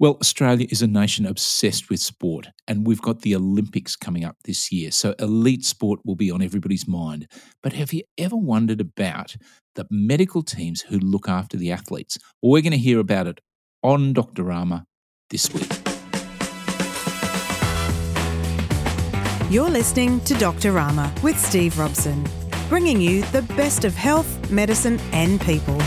Well, Australia is a nation obsessed with sport, and we've got the Olympics coming up this year. So, elite sport will be on everybody's mind. But have you ever wondered about the medical teams who look after the athletes? Well, we're going to hear about it on Doctorama this week. You're listening to Doctorama with Steve Robson, bringing you the best of health, medicine, and people.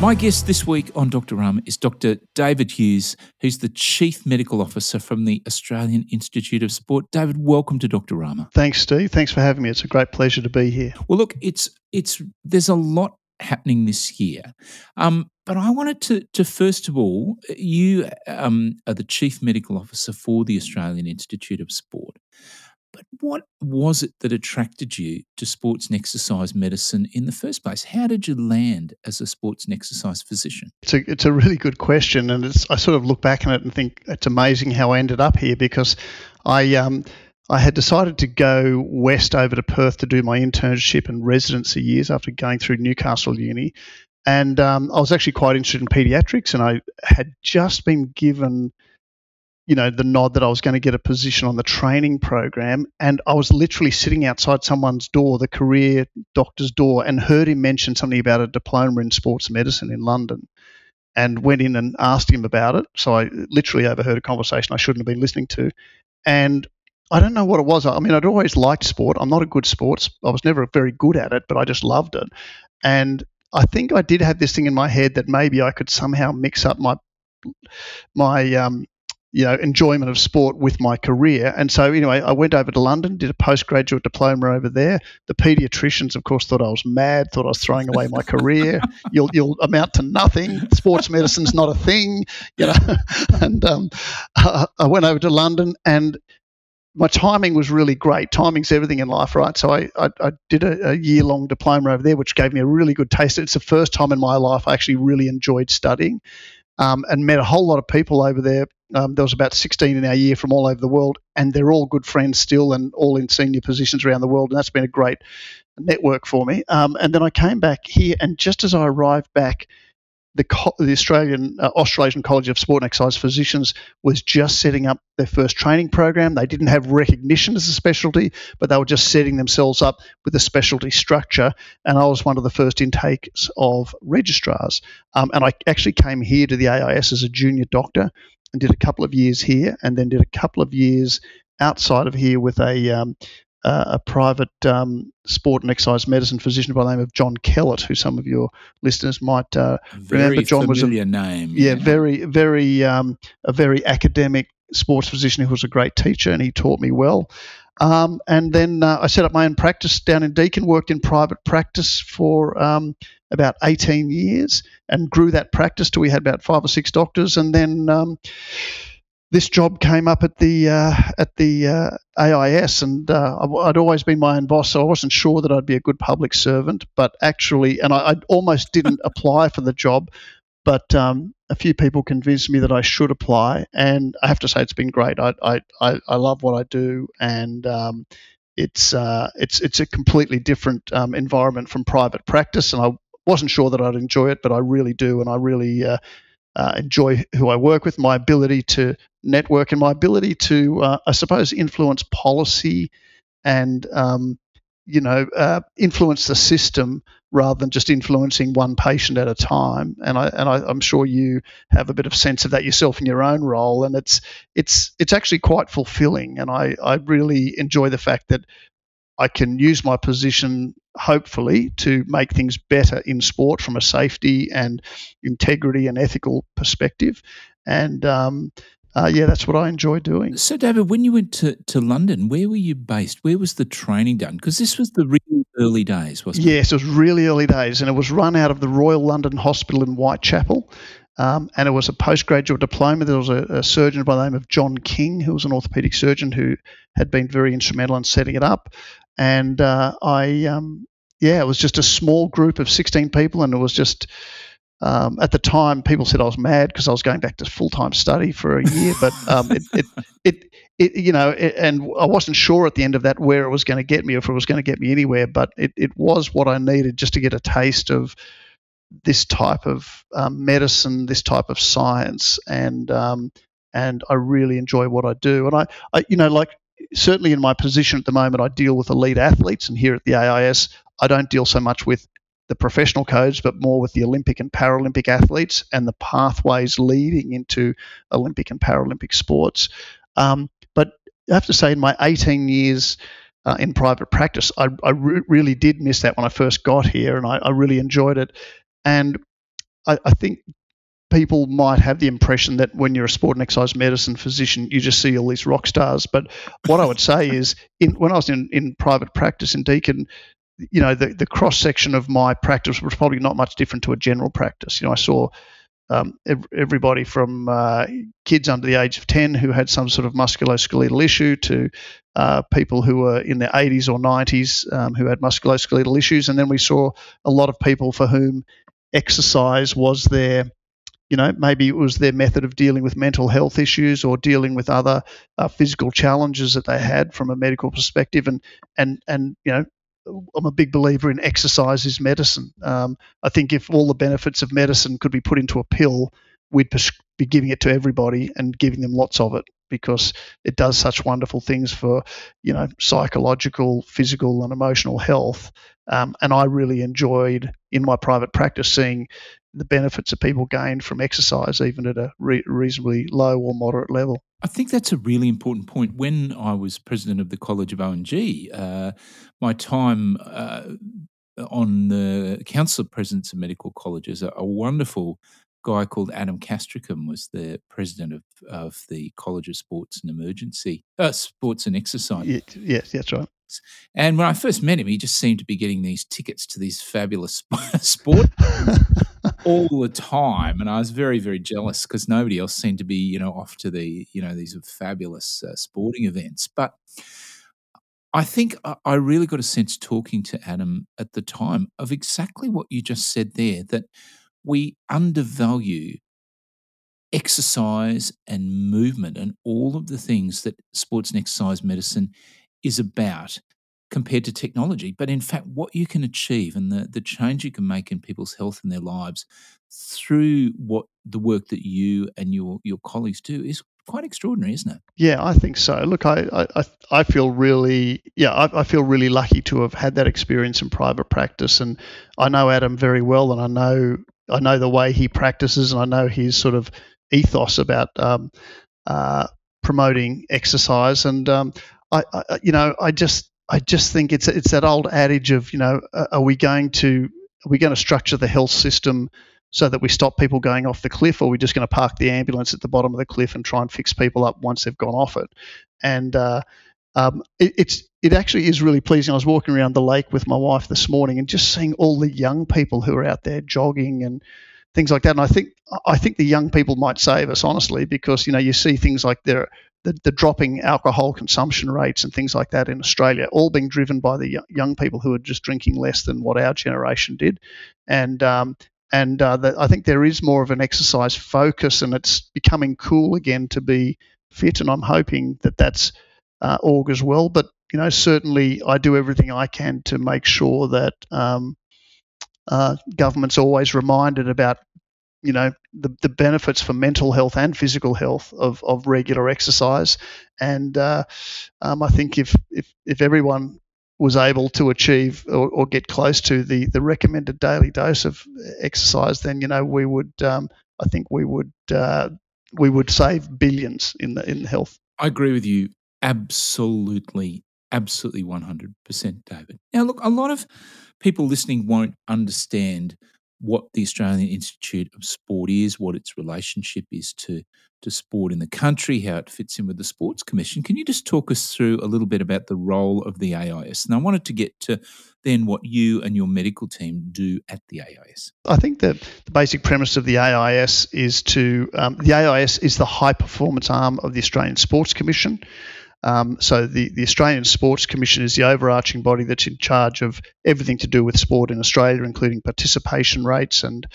My guest this week on Doctorama is Dr. David Hughes, who's the Chief Medical Officer from the Australian Institute of Sport. David, welcome to Doctorama. Thanks, Steve. Thanks for having me. It's a great pleasure to be here. Well, look, it's it's there's a lot happening this year, um, but I wanted to to first of all, you um, are the Chief Medical Officer for the Australian Institute of Sport. But what was it that attracted you to sports and exercise medicine in the first place? How did you land as a sports and exercise physician? It's a, it's a really good question. And I sort of look back on it and think it's amazing how I ended up here because I, um, I had decided to go west over to Perth to do my internship and residency years after going through Newcastle Uni. And um, I was actually quite interested in pediatrics, and I had just been given you know, the nod that I was going to get a position on the training program. And I was literally sitting outside someone's door, the career doctor's door, and heard him mention something about a diploma in sports medicine in London and went in and asked him about it. So I literally overheard a conversation I shouldn't have been listening to. And I don't know what it was. I mean, I'd always liked sport. I'm not a good sports. I was never very good at it, but I just loved it. And I think I did have this thing in my head that maybe I could somehow mix up my my um, you know enjoyment of sport with my career. And so anyway, I went over to London, did a postgraduate diploma over there. The paediatricians, of course, thought I was mad, thought I was throwing away my career. You'll you'll amount to nothing. Sports medicine's not a thing, you know. and um, I went over to London and. My timing was really great. Timing's everything in life, right? So I, I, I did a, a year long diploma over there, which gave me a really good taste. It's the first time in my life I actually really enjoyed studying um, and met a whole lot of people over there. Um, there was about 16 in our year from all over the world, and they're all good friends still and all in senior positions around the world. And that's been a great network for me. Um, and then I came back here, and just as I arrived back, the, the Australian uh, Australasian College of Sport and Exercise Physicians was just setting up their first training program. They didn't have recognition as a specialty, but they were just setting themselves up with a specialty structure. And I was one of the first intakes of registrars. Um, and I actually came here to the AIS as a junior doctor and did a couple of years here, and then did a couple of years outside of here with a um, uh, a private um, sport and exercise medicine physician by the name of John Kellett, who some of your listeners might uh, remember. John was a name. Yeah, yeah. very, very, um, a very academic sports physician who was a great teacher, and he taught me well. Um, and then uh, I set up my own practice down in Deakin, worked in private practice for um, about 18 years, and grew that practice till we had about five or six doctors, and then um, this job came up at the uh, at the uh, AIS, and uh, I'd always been my own boss, so I wasn't sure that I'd be a good public servant. But actually, and I, I almost didn't apply for the job, but um, a few people convinced me that I should apply, and I have to say it's been great. I I, I, love what I do, and um, it's uh, it's it's a completely different um, environment from private practice, and I wasn't sure that I'd enjoy it, but I really do, and I really uh, enjoy who I work with, my ability to network, and my ability to, uh, I suppose, influence policy and um, you know uh, influence the system rather than just influencing one patient at a time. And I and I, am sure you have a bit of sense of that yourself in your own role, and it's it's it's actually quite fulfilling. And I I really enjoy the fact that I can use my position, hopefully, to make things better in sport from a safety and integrity and ethical perspective. And um, uh, yeah, that's what I enjoy doing. So, David, when you went to, to London, where were you based? Where was the training done? Because this was the really early days, wasn't it? Yes, it was really early days, and it was run out of the Royal London Hospital in Whitechapel. Um, and it was a postgraduate diploma. There was a, a, surgeon by the name of John King, who was an orthopedic surgeon who had been very instrumental in setting it up and uh, I um, yeah, it was just a small group of 16 people, and it was just um, at the time people said I was mad because I was going back to full time study for a year, but um, it, it, it, it, you know, it, and I wasn't sure at the end of that where it was going to get me, or if it was going to get me anywhere, but it, it was what I needed just to get a taste of this type of um, medicine, this type of science, and um, and I really enjoy what I do. And I, I, you know, like certainly in my position at the moment, I deal with elite athletes, and here at the AIS, I don't deal so much with the professional codes, but more with the Olympic and Paralympic athletes and the pathways leading into Olympic and Paralympic sports. Um, but I have to say, in my 18 years uh, in private practice, I, I re- really did miss that when I first got here, and I, I really enjoyed it. And I, I think people might have the impression that when you're a sport and exercise medicine physician, you just see all these rock stars. But what I would say is, in, when I was in, in private practice in Deakin, you know, the, the cross section of my practice was probably not much different to a general practice. You know, I saw um, everybody from uh, kids under the age of 10 who had some sort of musculoskeletal issue to uh, people who were in their 80s or 90s um, who had musculoskeletal issues. And then we saw a lot of people for whom exercise was their you know, maybe it was their method of dealing with mental health issues or dealing with other uh, physical challenges that they had from a medical perspective. And and and you know, I'm a big believer in exercise is medicine. Um, I think if all the benefits of medicine could be put into a pill, we'd be giving it to everybody and giving them lots of it because it does such wonderful things for you know psychological, physical, and emotional health. Um, and I really enjoyed in my private practice seeing the benefits that people gain from exercise, even at a re- reasonably low or moderate level. I think that's a really important point. When I was president of the College of ONG, uh, my time uh, on the Council of Presidents of Medical Colleges, a, a, wonderful guy called Adam Castricum was the president of, of the College of Sports and Emergency, uh, Sports and Exercise. Yeah, yes, that's right. And when I first met him, he just seemed to be getting these tickets to these fabulous sport all the time, and I was very, very jealous because nobody else seemed to be, you know, off to the, you know, these fabulous uh, sporting events. But I think I really got a sense talking to Adam at the time of exactly what you just said there that we undervalue exercise and movement and all of the things that sports and exercise medicine is about compared to technology. But in fact, what you can achieve and the, the change you can make in people's health and their lives through what the work that you and your, your colleagues do is quite extraordinary, isn't it? Yeah, I think so. Look, I I, I feel really yeah I, I, feel really lucky to have had that experience in private practice, and I know Adam very well, and I know I know the way he practices, and I know his sort of ethos about um, uh, promoting exercise, and um, I, I, you know, I just I just think it's it's that old adage of you know, are we going to are we going to structure the health system so that we stop people going off the cliff, or are we just going to park the ambulance at the bottom of the cliff and try and fix people up once they've gone off it? And uh, um, it, it's it actually is really pleasing. I was walking around the lake with my wife this morning and just seeing all the young people who are out there jogging and things like that. And I think I think the young people might save us honestly because you know you see things like there the, the dropping alcohol consumption rates and things like that in Australia, all being driven by the young people who are just drinking less than what our generation did, and um, and uh, the, I think there is more of an exercise focus, and it's becoming cool again to be fit, and I'm hoping that that's uh, augurs well. But you know, certainly I do everything I can to make sure that um, uh, government's always reminded about you know the, the benefits for mental health and physical health of, of regular exercise. And uh, um, I think if, if if everyone was able to achieve or, or, get close to the, the recommended daily dose of exercise then you know we would um, I think we would uh, we would save billions in the in health. I agree with you absolutely absolutely 100% David. Now look a lot of people listening won't understand what the Australian Institute of Sport is, what its relationship is to, to sport in the country, how it fits in with the Sports Commission. Can you just talk us through a little bit about the role of the AIS? And I wanted to get to then what you and your medical team do at the AIS. I think that the basic premise of the AIS is to um, the AIS is the high performance arm of the Australian Sports Commission. Um, so the, the Australian Sports Commission is the overarching body that's in charge of everything to do with sport in Australia, including participation rates and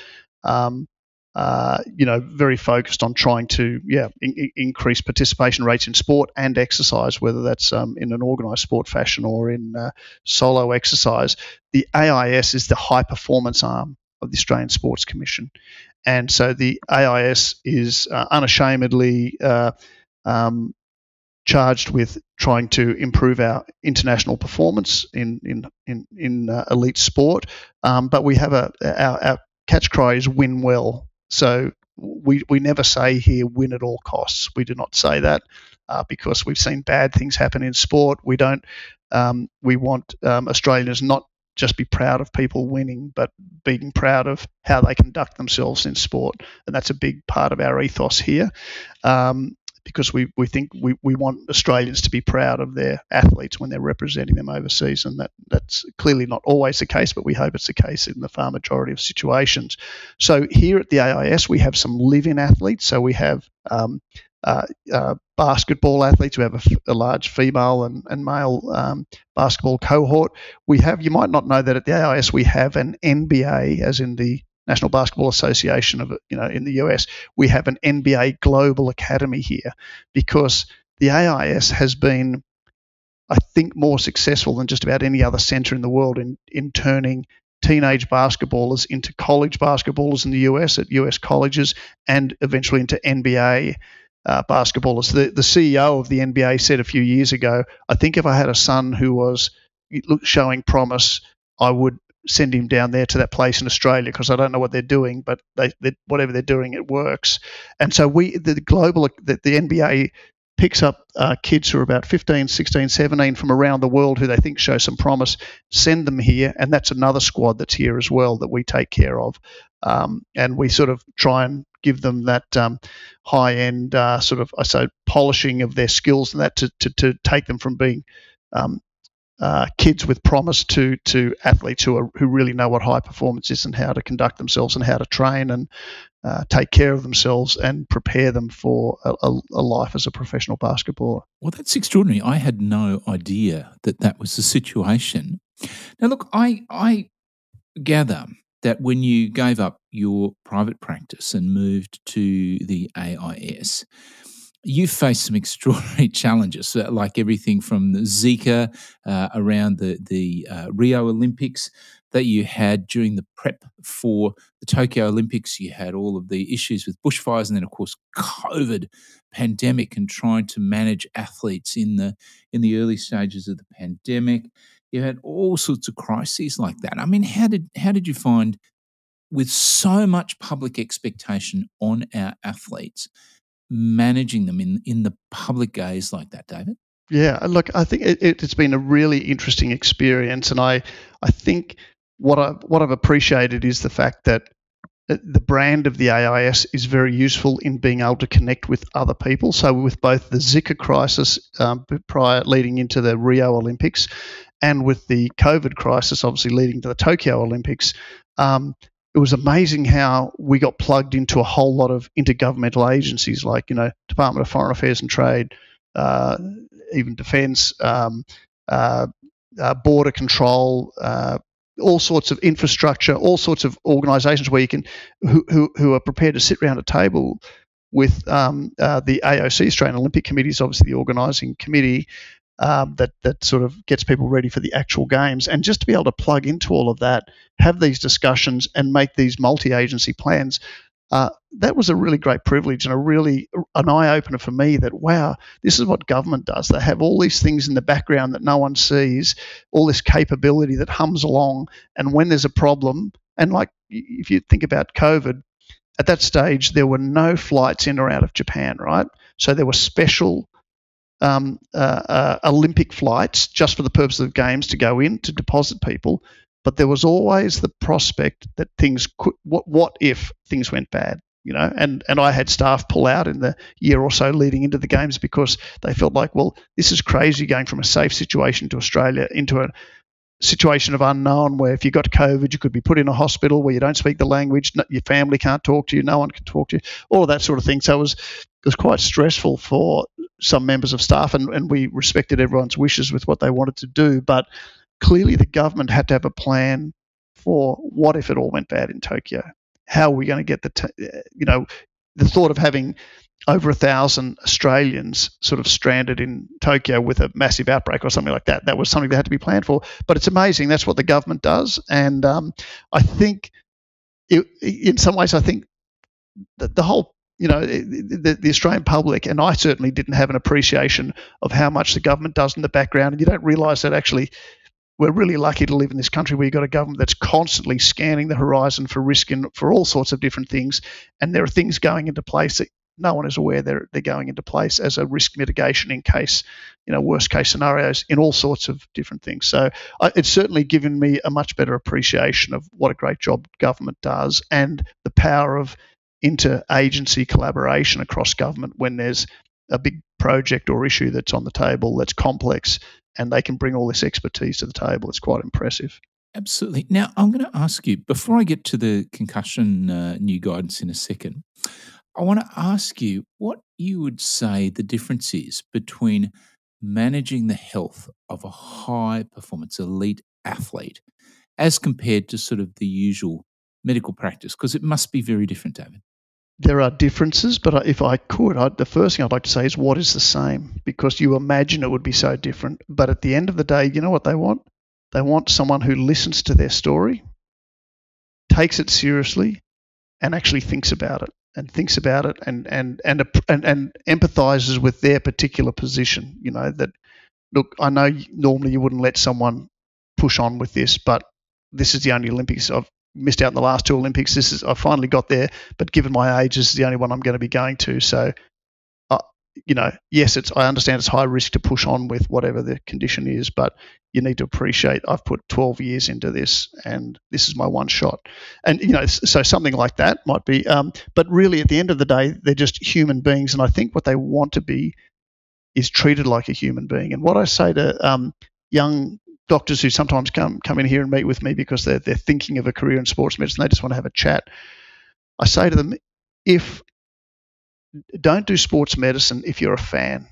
um, uh, you know very focused on trying to yeah in, increase participation rates in sport and exercise, whether that's um, in an organised sport fashion or in uh, solo exercise. The AIS is the high performance arm of the Australian Sports Commission. And so the AIS is uh, unashamedly uh, um, charged with trying to improve our international performance in in in, in uh, elite sport. Um, but we have a our, our catch cry is win well. So we we never say here win at all costs. We do not say that uh, because we've seen bad things happen in sport. We don't. Um, we want um, Australians not just be proud of people winning, but being proud of how they conduct themselves in sport, and that's a big part of our ethos here. Um, because we, we think we, we want Australians to be proud of their athletes when they're representing them overseas. And that, that's clearly not always the case, but we hope it's the case in the far majority of situations. So here at the AIS, we have some live in athletes. So we have um, uh, uh, basketball athletes. We have a, a large female and, and male um, basketball cohort. We have, you might not know that at the AIS, we have an NBA, as in the National Basketball Association of you know in the US. We have an NBA Global Academy here because the AIS has been, I think, more successful than just about any other centre in the world in in turning teenage basketballers into college basketballers in the US at US colleges and eventually into NBA uh, basketballers. The, the CEO of the NBA said a few years ago, I think if I had a son who was showing promise, I would send him down there to that place in Australia because I don't know what they're doing, but they, they, whatever they're doing, it works. And so we, the global, the, the NBA picks up uh, kids who are about 15, 16, 17 from around the world who they think show some promise, send them here, and that's another squad that's here as well that we take care of. Um, and we sort of try and give them that um, high end uh, sort of I say polishing of their skills and that to, to, to take them from being um, uh, kids with promise to to athletes who are who really know what high performance is and how to conduct themselves and how to train and uh, take care of themselves and prepare them for a, a, life as a professional basketballer. Well, that's extraordinary. I had no idea that that was the situation. Now, look, I I gather that when you gave up your private practice and moved to the AIS, you faced some extraordinary challenges, like everything from the Zika uh, around the the uh, Rio Olympics that you had during the prep for the Tokyo Olympics. You had all of the issues with bushfires, and then of course COVID pandemic, and trying to manage athletes in the in the early stages of the pandemic. You had all sorts of crises like that. I mean, how did how did you find with so much public expectation on our athletes? Managing them in in the public gaze like that, David? Yeah, look, I think it, has been a really interesting experience, and I I think what I what I've appreciated is the fact that the brand of the AIS is very useful in being able to connect with other people. So with both the Zika crisis um, prior leading into the Rio Olympics, and with the COVID crisis, obviously leading to the Tokyo Olympics, um, it was amazing how we got plugged into a whole lot of intergovernmental agencies like you know Department of Foreign Affairs and Trade, uh, even Defence, um, uh, uh, border control, uh, all sorts of infrastructure, all sorts of organisations where you can who, who, who are prepared to sit around a table with um, uh, the AOC, Australian Olympic Committee, is obviously the organising committee, um, that that sort of gets people ready for the actual games. And just to be able to plug into all of that, have these discussions, and make these multi-agency plans. Uh, that was a really great privilege and a really an eye opener for me that wow this is what government does they have all these things in the background that no one sees all this capability that hums along and when there's a problem and like if you think about covid at that stage there were no flights in or out of japan right so there were special um, uh, uh, Olympic flights just for the purpose of games to go in to deposit people, but there was always the prospect that things could. What what if things went bad? You know, and and I had staff pull out in the year or so leading into the games because they felt like, well, this is crazy going from a safe situation to Australia into a situation of unknown where if you got COVID, you could be put in a hospital where you don't speak the language, your family can't talk to you, no one can talk to you, all of that sort of thing. So it was it was quite stressful for some members of staff, and, and we respected everyone's wishes with what they wanted to do. But clearly, the government had to have a plan for what if it all went bad in Tokyo. How are we going to get the, t- you know, the thought of having over a thousand Australians sort of stranded in Tokyo with a massive outbreak or something like that. That was something that had to be planned for. But it's amazing. That's what the government does. And um, I think it, in some ways, I think the, the whole you know, the, the, Australian public, and I certainly didn't have an appreciation of how much the government does in the background. And you don't realise that actually we're really lucky to live in this country where you've got a government that's constantly scanning the horizon for risk and for all sorts of different things. And there are things going into place that no one is aware they're, they're going into place as a risk mitigation in case, you know, worst case scenarios in all sorts of different things. So uh, it's certainly given me a much better appreciation of what a great job government does and the power of interagency collaboration across government when there's a big project or issue that's on the table that's complex and they can bring all this expertise to the table. It's quite impressive. Absolutely. Now, I'm going to ask you before I get to the concussion uh, new guidance in a second, I want to ask you what you would say the difference is between managing the health of a high performance elite athlete as compared to sort of the usual medical practice, because it must be very different, David there are differences, but if I could, I, the first thing I'd like to say is what is the same? Because you imagine it would be so different. But at the end of the day, you know what they want? They want someone who listens to their story, takes it seriously, and actually thinks about it, and thinks about it, and and and and, and empathizes with their particular position. You know that. Look, I know normally you wouldn't let someone push on with this, but this is the only Olympics I've missed out in the last two Olympics. This is I finally got there, but given my age, this is the only one I'm going to be going to. So, uh, you know, yes, it's I understand it's high risk to push on with whatever the condition is, but you need to appreciate I've put 12 years into this, and this is my one shot. And you know, so something like that might be. Um, but really, at the end of the day, they're just human beings, and I think what they want to be is treated like a human being. And what I say to um, young doctors who sometimes come come in here and meet with me because they're they're thinking of a career in sports medicine. They just want to have a chat. I say to them, if don't do sports medicine if you're a fan,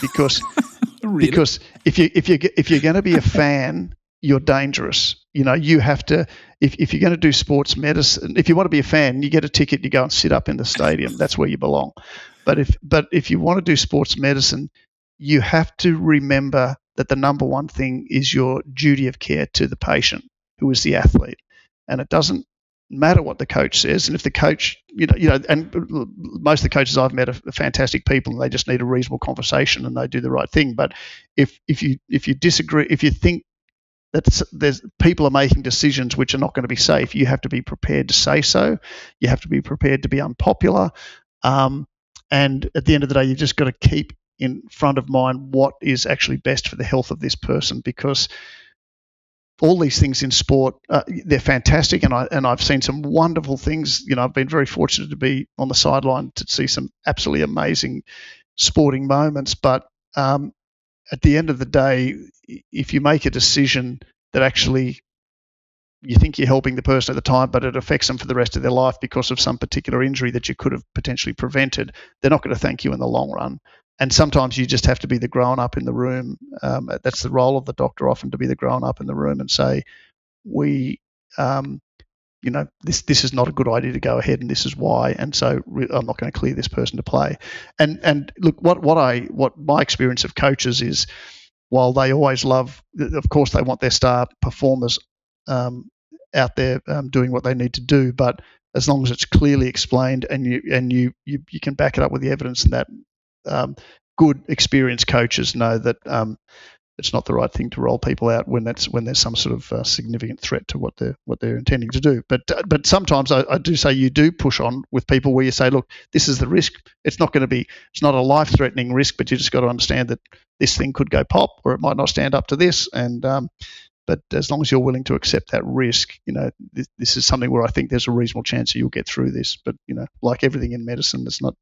because really? because if you if you if you're going to be a fan, you're dangerous. You know, you have to if if you're going to do sports medicine, if you want to be a fan, you get a ticket, you go and sit up in the stadium. That's where you belong. But if but if you want to do sports medicine, you have to remember that the number one thing is your duty of care to the patient, who is the athlete. And it doesn't matter what the coach says. And if the coach, you know, you know, and most of the coaches I've met are fantastic people, and they just need a reasonable conversation and they do the right thing. But if if you if you disagree, if you think that there's people are making decisions which are not going to be safe, you have to be prepared to say so. You have to be prepared to be unpopular. Um, and at the end of the day, you've just got to keep in front of mind what is actually best for the health of this person because all these things in sport uh, they're fantastic and I and I've seen some wonderful things. You know I've been very fortunate to be on the sideline to see some absolutely amazing sporting moments but um, at the end of the day if you make a decision that actually you think you're helping the person at the time, but it affects them for the rest of their life because of some particular injury that you could have potentially prevented, they're not going to thank you in the long run and sometimes you just have to be the grown up in the room. Um, that's the role of the doctor, often to be the grown up in the room and say, "We, um, you know, this this is not a good idea to go ahead, and this is why." And so re- I'm not going to clear this person to play. And and look, what what I what my experience of coaches is, while they always love, of course, they want their star performers um, out there um, doing what they need to do, but as long as it's clearly explained and you and you, you you can back it up with the evidence and that um, good experienced coaches know that um, it's not the right thing to roll people out when that's when there's some sort of uh, significant threat to what they're what they're intending to do. But uh, but sometimes I, I, do say you do push on with people where you say, look, this is the risk. It's not going to be it's not a life threatening risk, but you just got to understand that this thing could go pop or it might not stand up to this, and um, but as long as you're willing to accept that risk, you know, this, this, is something where I think there's a reasonable chance that you'll get through this. But you know, like everything in medicine, there's not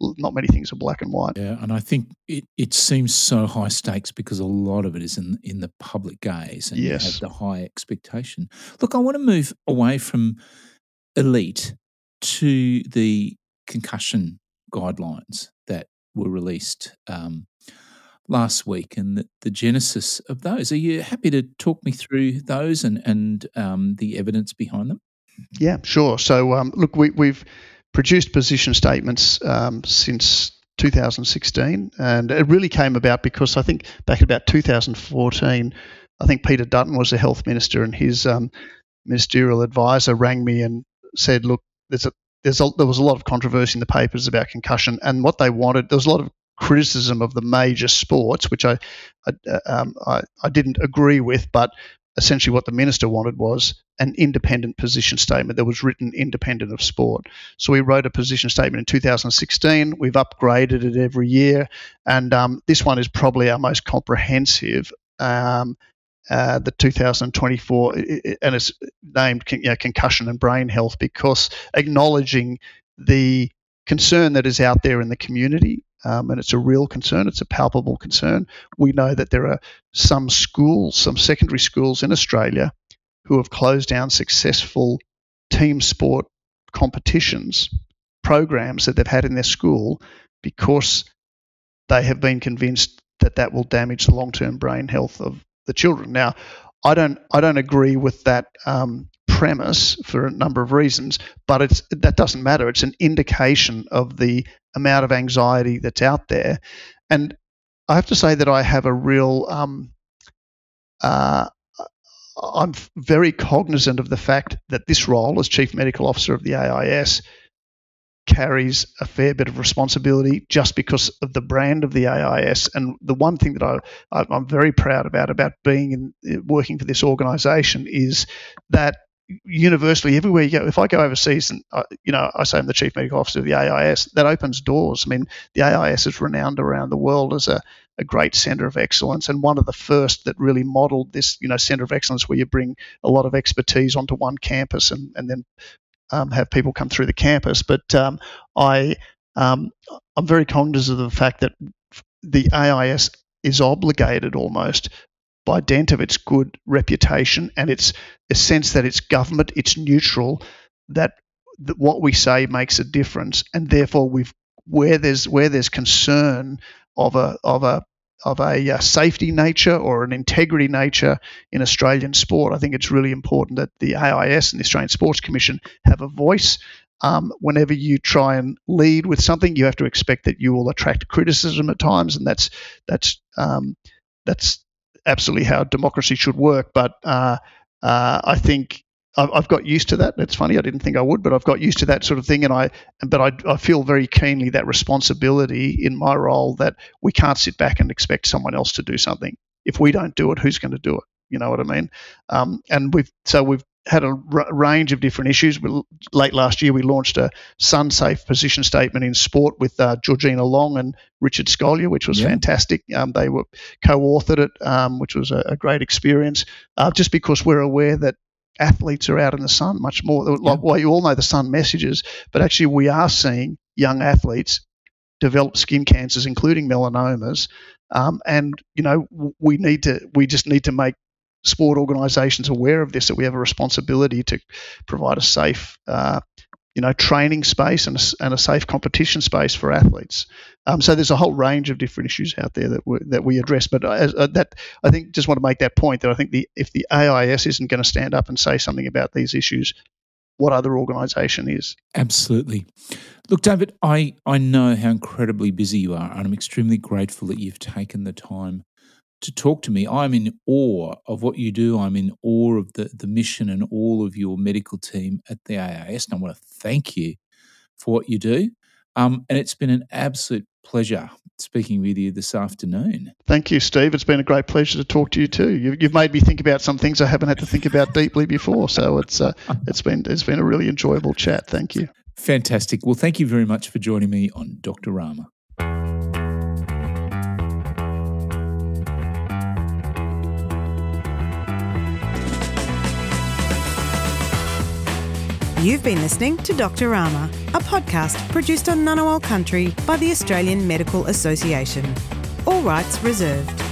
not many things are black and white. Yeah, and I think it, it seems so high stakes because a lot of it is in in the public gaze and yes. you have the high expectation. Look, I want to move away from elite to the concussion guidelines that were released um, last week and the, the, genesis of those. Are you happy to talk me through those and, and um, the evidence behind them? Yeah, sure. So, um, look, we, have produced position statements um, since 2016, and it really came about because I think back in about 2014, I think Peter Dutton was the health minister, and his um, ministerial advisor rang me and said, look, there's a, there's a, there was a lot of controversy in the papers about concussion, and what they wanted, there was a lot of criticism of the major sports, which I I, um, I, I didn't agree with, but essentially what the minister wanted was an independent position statement that was written independent of sport. So we wrote a position statement in 2016. We've upgraded it every year, and um, this one is probably our most comprehensive. Um, uh, the 2024, and it's named you know, concussion and brain health because acknowledging the concern that is out there in the community um, and it's a real concern. It's a palpable concern. We know that there are some schools, some secondary schools in Australia, who have closed down successful team sport competitions, programs that they've had in their school because they have been convinced that that will damage the long-term brain health of the children. Now, I don't, I don't agree with that um, premise for a number of reasons, but it's that doesn't matter. It's an indication of the amount of anxiety that's out there. And I have to say that I have a real, um, uh, I'm very cognizant of the fact that this role as Chief Medical Officer of the AIS carries a fair bit of responsibility just because of the brand of the AIS. And the one thing that I, I'm very proud about about being in working for this organisation is that universally everywhere you go. If I go overseas and I, you know I say I'm the chief medical officer of the AIS, that opens doors. I mean, the AIS is renowned around the world as a, a great centre of excellence and one of the first that really modelled this you know centre of excellence where you bring a lot of expertise onto one campus and and then um, have people come through the campus. But um, I um, I'm very cognizant of the fact that the AIS is obligated almost by dint of its good reputation and its sense that it's government, it's neutral, that, that what we say makes a difference, and therefore we've where there's where there's concern of a of a of a uh, safety nature or an integrity nature in Australian sport, I think it's really important that the AIS and the Australian Sports Commission have a voice. Um, whenever you try and lead with something, you have to expect that you will attract criticism at times, and that's that's um, that's absolutely how democracy should work. But uh, uh, I think I've got used to that. It's funny, I didn't think I would, but I've got used to that sort of thing, and I, but I, I, feel very keenly that responsibility in my role that we can't sit back and expect someone else to do something. If we don't do it, who's going to do it? You know what I mean? Um, and we've so we've had a r- range of different issues. We, late last year, we launched a sun safe position statement in sport with uh, Georgina Long and Richard Scolyer, which was yeah. fantastic. Um, they were co-authored it, um, which was a, a great experience. Uh, just because we're aware that athletes are out in the sun much more. Like, well, you all know the sun messages, but actually, we are seeing young athletes develop skin cancers, including melanomas. Um, and you know, we need to, we just need to make sport organisations aware of this that we have a responsibility to provide a safe, uh, you know, training space and a, and a safe competition space for athletes. Um, so there's a whole range of different issues out there that we, that we address. But as, uh, that I think just want to make that point that I think the if the AIS isn't going to stand up and say something about these issues, what other organisation is? Absolutely. Look, David, I, I know how incredibly busy you are, and I'm extremely grateful that you've taken the time to talk to me. I'm in awe of what you do. I'm in awe of the, the mission and all of your medical team at the AIS. And I want to thank you for what you do. Um, and it's been an absolute pleasure speaking with you this afternoon. Thank you, Steve. It's been a great pleasure to talk to you too. You, have made me think about some things I haven't had to think about deeply before. So it's uh, it's been it's been a really enjoyable chat. Thank you. Fantastic. Well, thank you very much for joining me on Doctorama. You've been listening to Doctorama, a podcast produced on Ngunnawal country by the Australian Medical Association. All rights reserved.